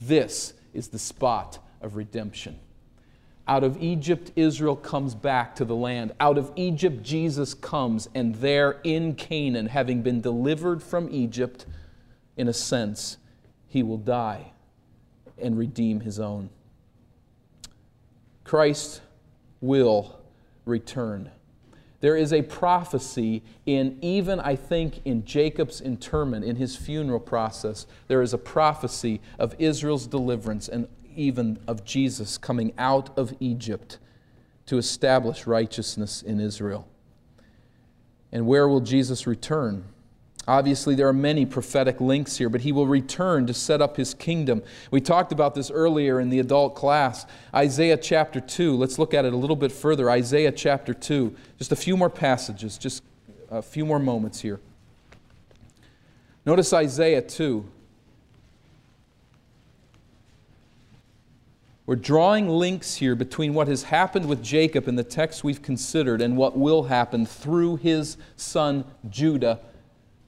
This is the spot of redemption. Out of Egypt, Israel comes back to the land. Out of Egypt, Jesus comes, and there in Canaan, having been delivered from Egypt, in a sense, he will die and redeem his own. Christ will return. There is a prophecy in, even I think, in Jacob's interment, in his funeral process, there is a prophecy of Israel's deliverance and even of Jesus coming out of Egypt to establish righteousness in Israel. And where will Jesus return? Obviously, there are many prophetic links here, but he will return to set up his kingdom. We talked about this earlier in the adult class. Isaiah chapter 2. Let's look at it a little bit further. Isaiah chapter 2. Just a few more passages, just a few more moments here. Notice Isaiah 2. We're drawing links here between what has happened with Jacob in the text we've considered and what will happen through his son Judah,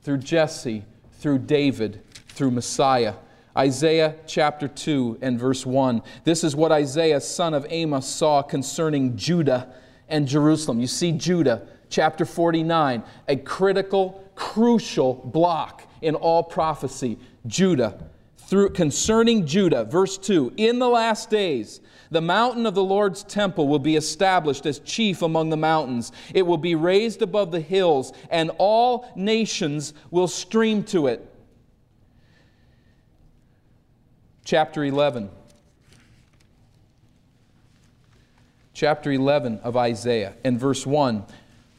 through Jesse, through David, through Messiah. Isaiah chapter 2 and verse 1. This is what Isaiah, son of Amos, saw concerning Judah and Jerusalem. You see, Judah, chapter 49, a critical, crucial block in all prophecy. Judah through concerning Judah, verse 2 In the last days, the mountain of the Lord's temple will be established as chief among the mountains. It will be raised above the hills, and all nations will stream to it. Chapter 11. Chapter 11 of Isaiah, and verse 1.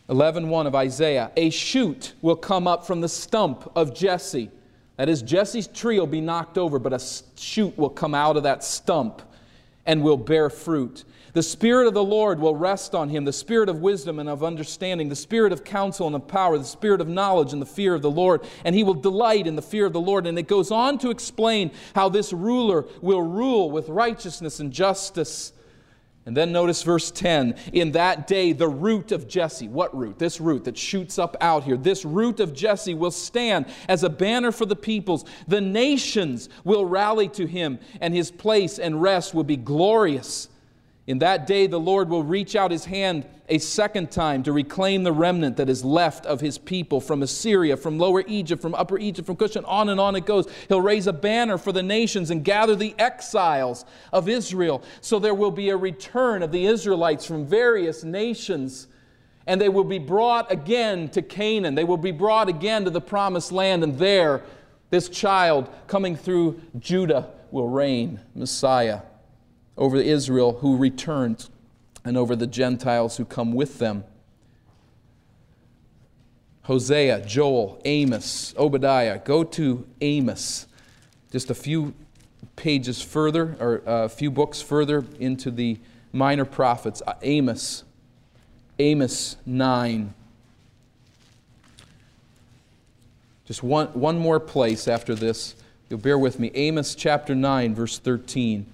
11 1 of Isaiah. A shoot will come up from the stump of Jesse that is, Jesse's tree will be knocked over, but a shoot will come out of that stump and will bear fruit. The Spirit of the Lord will rest on him the Spirit of wisdom and of understanding, the Spirit of counsel and of power, the Spirit of knowledge and the fear of the Lord. And he will delight in the fear of the Lord. And it goes on to explain how this ruler will rule with righteousness and justice and then notice verse 10 In that day, the root of Jesse, what root? This root that shoots up out here, this root of Jesse will stand as a banner for the peoples. The nations will rally to him, and his place and rest will be glorious. In that day, the Lord will reach out his hand a second time to reclaim the remnant that is left of his people from Assyria, from Lower Egypt, from Upper Egypt, from Cush, and on and on it goes. He'll raise a banner for the nations and gather the exiles of Israel. So there will be a return of the Israelites from various nations, and they will be brought again to Canaan. They will be brought again to the promised land, and there, this child coming through Judah will reign, Messiah over Israel who returns and over the Gentiles who come with them. Hosea, Joel, Amos, Obadiah. Go to Amos. Just a few pages further, or a few books further into the minor prophets. Uh, Amos, Amos 9. Just one, one more place after this. You'll bear with me. Amos chapter 9, verse 13.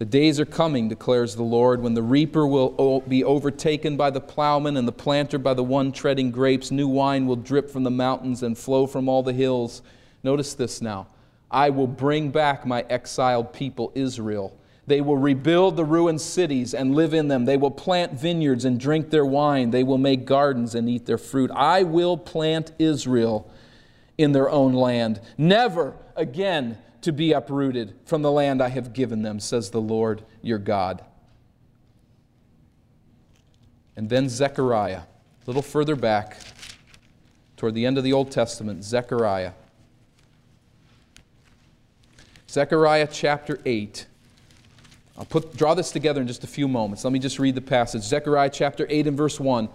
The days are coming, declares the Lord, when the reaper will be overtaken by the plowman and the planter by the one treading grapes. New wine will drip from the mountains and flow from all the hills. Notice this now. I will bring back my exiled people, Israel. They will rebuild the ruined cities and live in them. They will plant vineyards and drink their wine. They will make gardens and eat their fruit. I will plant Israel in their own land. Never again to be uprooted from the land I have given them, says the Lord your God. And then Zechariah, a little further back, toward the end of the Old Testament, Zechariah. Zechariah chapter 8. I'll put, draw this together in just a few moments. Let me just read the passage. Zechariah chapter 8 and verse 1.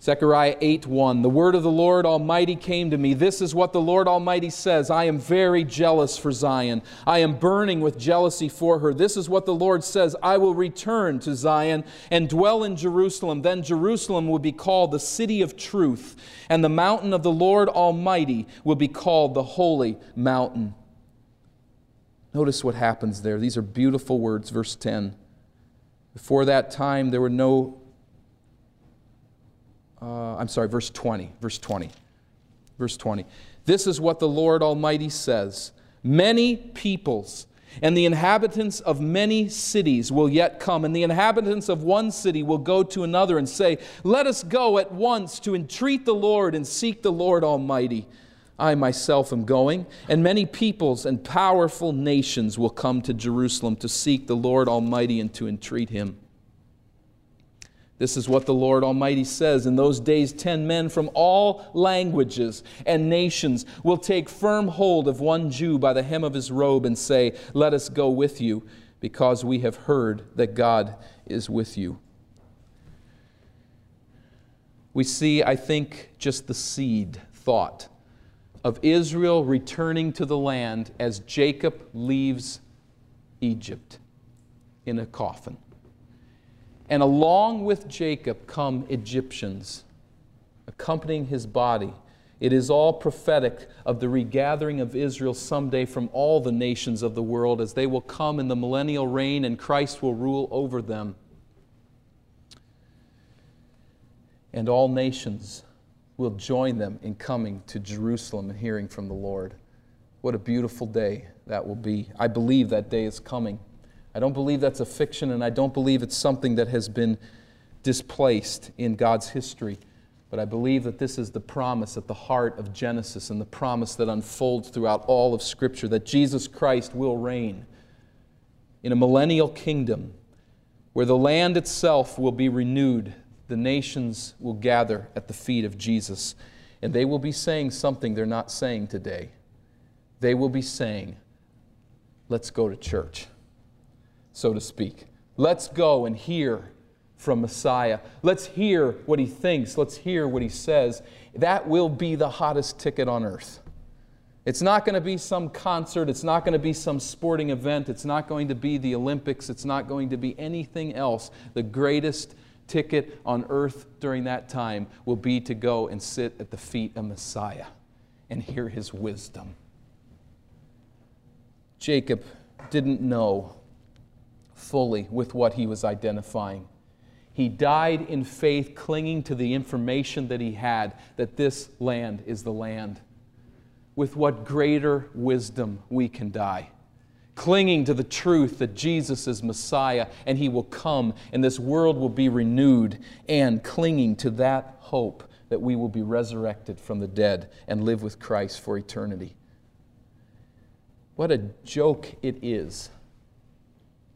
Zechariah 8 1. The word of the Lord Almighty came to me. This is what the Lord Almighty says I am very jealous for Zion. I am burning with jealousy for her. This is what the Lord says I will return to Zion and dwell in Jerusalem. Then Jerusalem will be called the city of truth, and the mountain of the Lord Almighty will be called the holy mountain. Notice what happens there. These are beautiful words. Verse 10. Before that time, there were no uh, I'm sorry, verse 20. Verse 20. Verse 20. This is what the Lord Almighty says Many peoples and the inhabitants of many cities will yet come, and the inhabitants of one city will go to another and say, Let us go at once to entreat the Lord and seek the Lord Almighty. I myself am going, and many peoples and powerful nations will come to Jerusalem to seek the Lord Almighty and to entreat him. This is what the Lord Almighty says. In those days, ten men from all languages and nations will take firm hold of one Jew by the hem of his robe and say, Let us go with you, because we have heard that God is with you. We see, I think, just the seed thought of Israel returning to the land as Jacob leaves Egypt in a coffin. And along with Jacob come Egyptians, accompanying his body. It is all prophetic of the regathering of Israel someday from all the nations of the world as they will come in the millennial reign and Christ will rule over them. And all nations will join them in coming to Jerusalem and hearing from the Lord. What a beautiful day that will be. I believe that day is coming. I don't believe that's a fiction, and I don't believe it's something that has been displaced in God's history. But I believe that this is the promise at the heart of Genesis and the promise that unfolds throughout all of Scripture that Jesus Christ will reign in a millennial kingdom where the land itself will be renewed. The nations will gather at the feet of Jesus, and they will be saying something they're not saying today. They will be saying, Let's go to church so to speak. Let's go and hear from Messiah. Let's hear what he thinks. Let's hear what he says. That will be the hottest ticket on earth. It's not going to be some concert. It's not going to be some sporting event. It's not going to be the Olympics. It's not going to be anything else. The greatest ticket on earth during that time will be to go and sit at the feet of Messiah and hear his wisdom. Jacob didn't know fully with what he was identifying. He died in faith, clinging to the information that he had that this land is the land. With what greater wisdom we can die. Clinging to the truth that Jesus is Messiah and he will come and this world will be renewed, and clinging to that hope that we will be resurrected from the dead and live with Christ for eternity. What a joke it is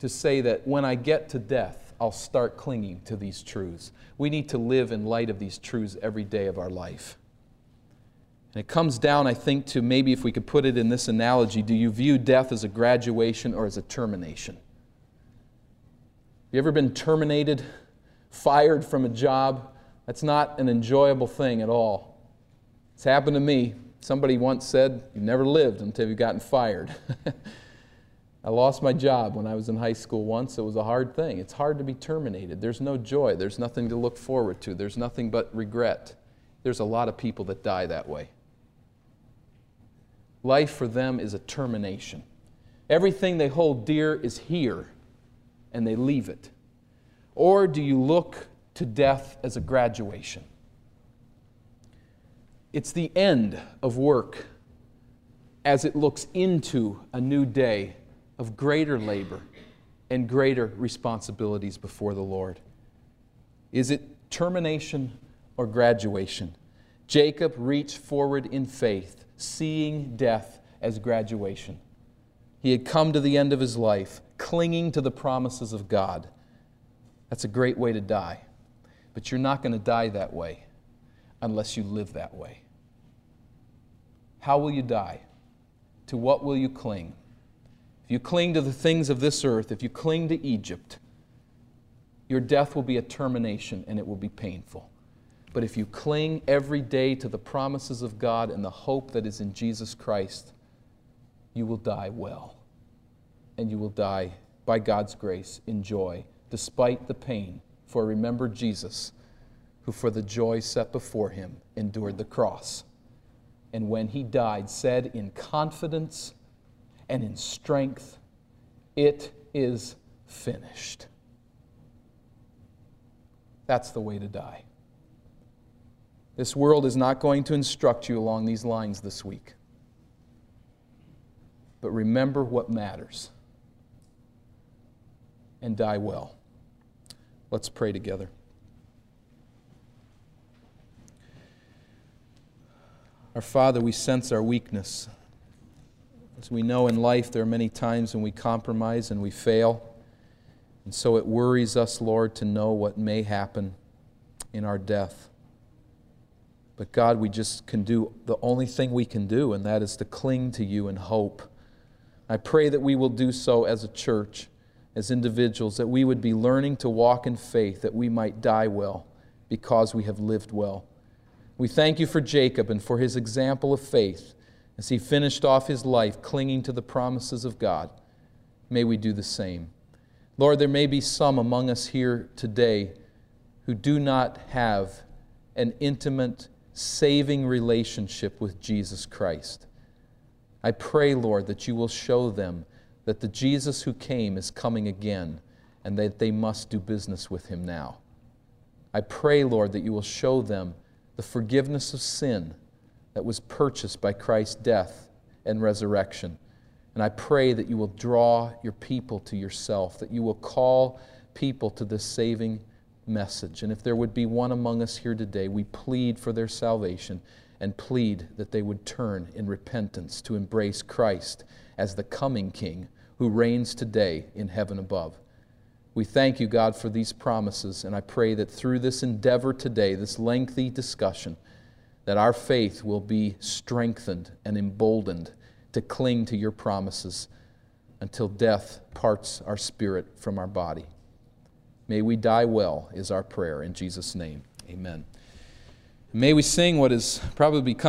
to say that when I get to death, I'll start clinging to these truths. We need to live in light of these truths every day of our life. And it comes down, I think, to maybe if we could put it in this analogy do you view death as a graduation or as a termination? Have You ever been terminated, fired from a job? That's not an enjoyable thing at all. It's happened to me. Somebody once said, You never lived until you've gotten fired. [laughs] I lost my job when I was in high school once. It was a hard thing. It's hard to be terminated. There's no joy. There's nothing to look forward to. There's nothing but regret. There's a lot of people that die that way. Life for them is a termination. Everything they hold dear is here, and they leave it. Or do you look to death as a graduation? It's the end of work as it looks into a new day of greater labor and greater responsibilities before the Lord? Is it termination or graduation? Jacob reached forward in faith, seeing death as graduation. He had come to the end of his life, clinging to the promises of God. That's a great way to die. But you're not going to die that way unless you live that way. How will you die? To what will you cling? If you cling to the things of this earth, if you cling to Egypt, your death will be a termination and it will be painful. But if you cling every day to the promises of God and the hope that is in Jesus Christ, you will die well. And you will die, by God's grace, in joy, despite the pain. For remember Jesus, who for the joy set before him endured the cross. And when he died, said in confidence and in strength, It is finished. That's the way to die. This world is not going to instruct you along these lines this week. But remember what matters and die well. Let's pray together. Our Father, we sense our weakness. As we know in life, there are many times when we compromise and we fail. And so it worries us, Lord, to know what may happen in our death. But God, we just can do the only thing we can do, and that is to cling to you in hope. I pray that we will do so as a church, as individuals, that we would be learning to walk in faith, that we might die well because we have lived well. We thank you for Jacob and for his example of faith as he finished off his life clinging to the promises of God. May we do the same. Lord, there may be some among us here today who do not have an intimate, saving relationship with Jesus Christ. I pray, Lord, that you will show them that the Jesus who came is coming again and that they must do business with him now. I pray, Lord, that you will show them the forgiveness of sin that was purchased by Christ's death and resurrection. And I pray that you will draw your people to yourself, that you will call people to this saving message. And if there would be one among us here today, we plead for their salvation and plead that they would turn in repentance to embrace Christ as the coming King who reigns today in heaven above. We thank you, God, for these promises, and I pray that through this endeavor today, this lengthy discussion, that our faith will be strengthened and emboldened to cling to your promises until death parts our spirit from our body. May we die well, is our prayer. In Jesus' name, amen. May we sing what has probably become